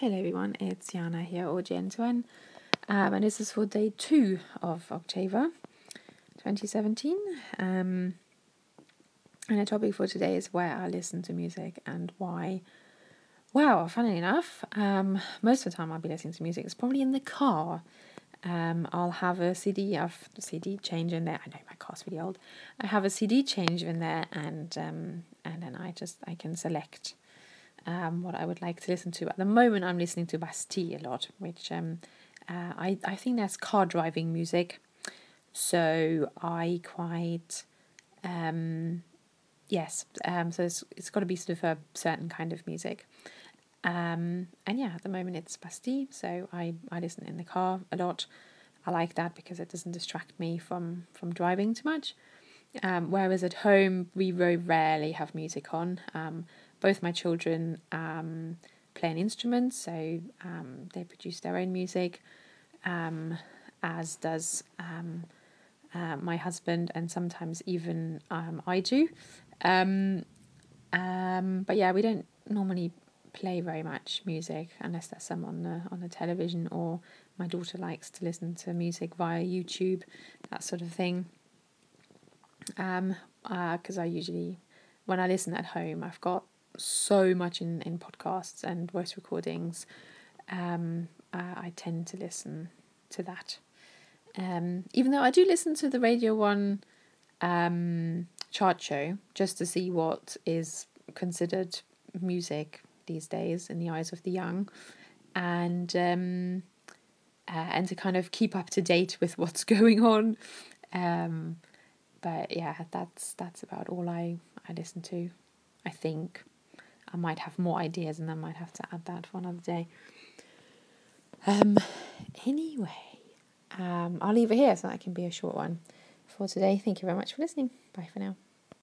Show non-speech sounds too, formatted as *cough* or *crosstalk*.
Hello everyone, it's Jana here, or Gen21, um, and this is for day two of October 2017. Um, and the topic for today is where I listen to music and why. Wow, funnily enough, um, most of the time I'll be listening to music. It's probably in the car. Um, I'll have a CD, the CD change in there. I know my car's really old. I have a CD change in there, and um, and then I just I can select um, what I would like to listen to. At the moment, I'm listening to Bastille a lot, which um, uh, I, I think that's car driving music. So I quite, um, yes, um, so it's, it's got to be sort of a certain kind of music. Um, and yeah, at the moment it's Bastille, so I, I listen in the car a lot. I like that because it doesn't distract me from, from driving too much. Um, whereas at home, we very rarely have music on. Um, both my children um, play an instrument, so um, they produce their own music, um, as does um, uh, my husband, and sometimes even I do. But yeah, we don't normally play very much music unless there's some on the on the television or my daughter likes to listen to music via YouTube, that sort of thing. Um, because uh, I usually when I listen at home, I've got so much in, in podcasts and voice recordings, um, uh, I tend to listen to that. Um, even though I do listen to the Radio 1 um, chart show just to see what is considered music these days in the eyes of the young and um, uh, and to kind of keep up to date with what's *laughs* going on. Um, but yeah, that's that's about all I, I listen to, I think. I might have more ideas and I might have to add that for another day. Um, anyway, um, I'll leave it here so that can be a short one for today. Thank you very much for listening. Bye for now.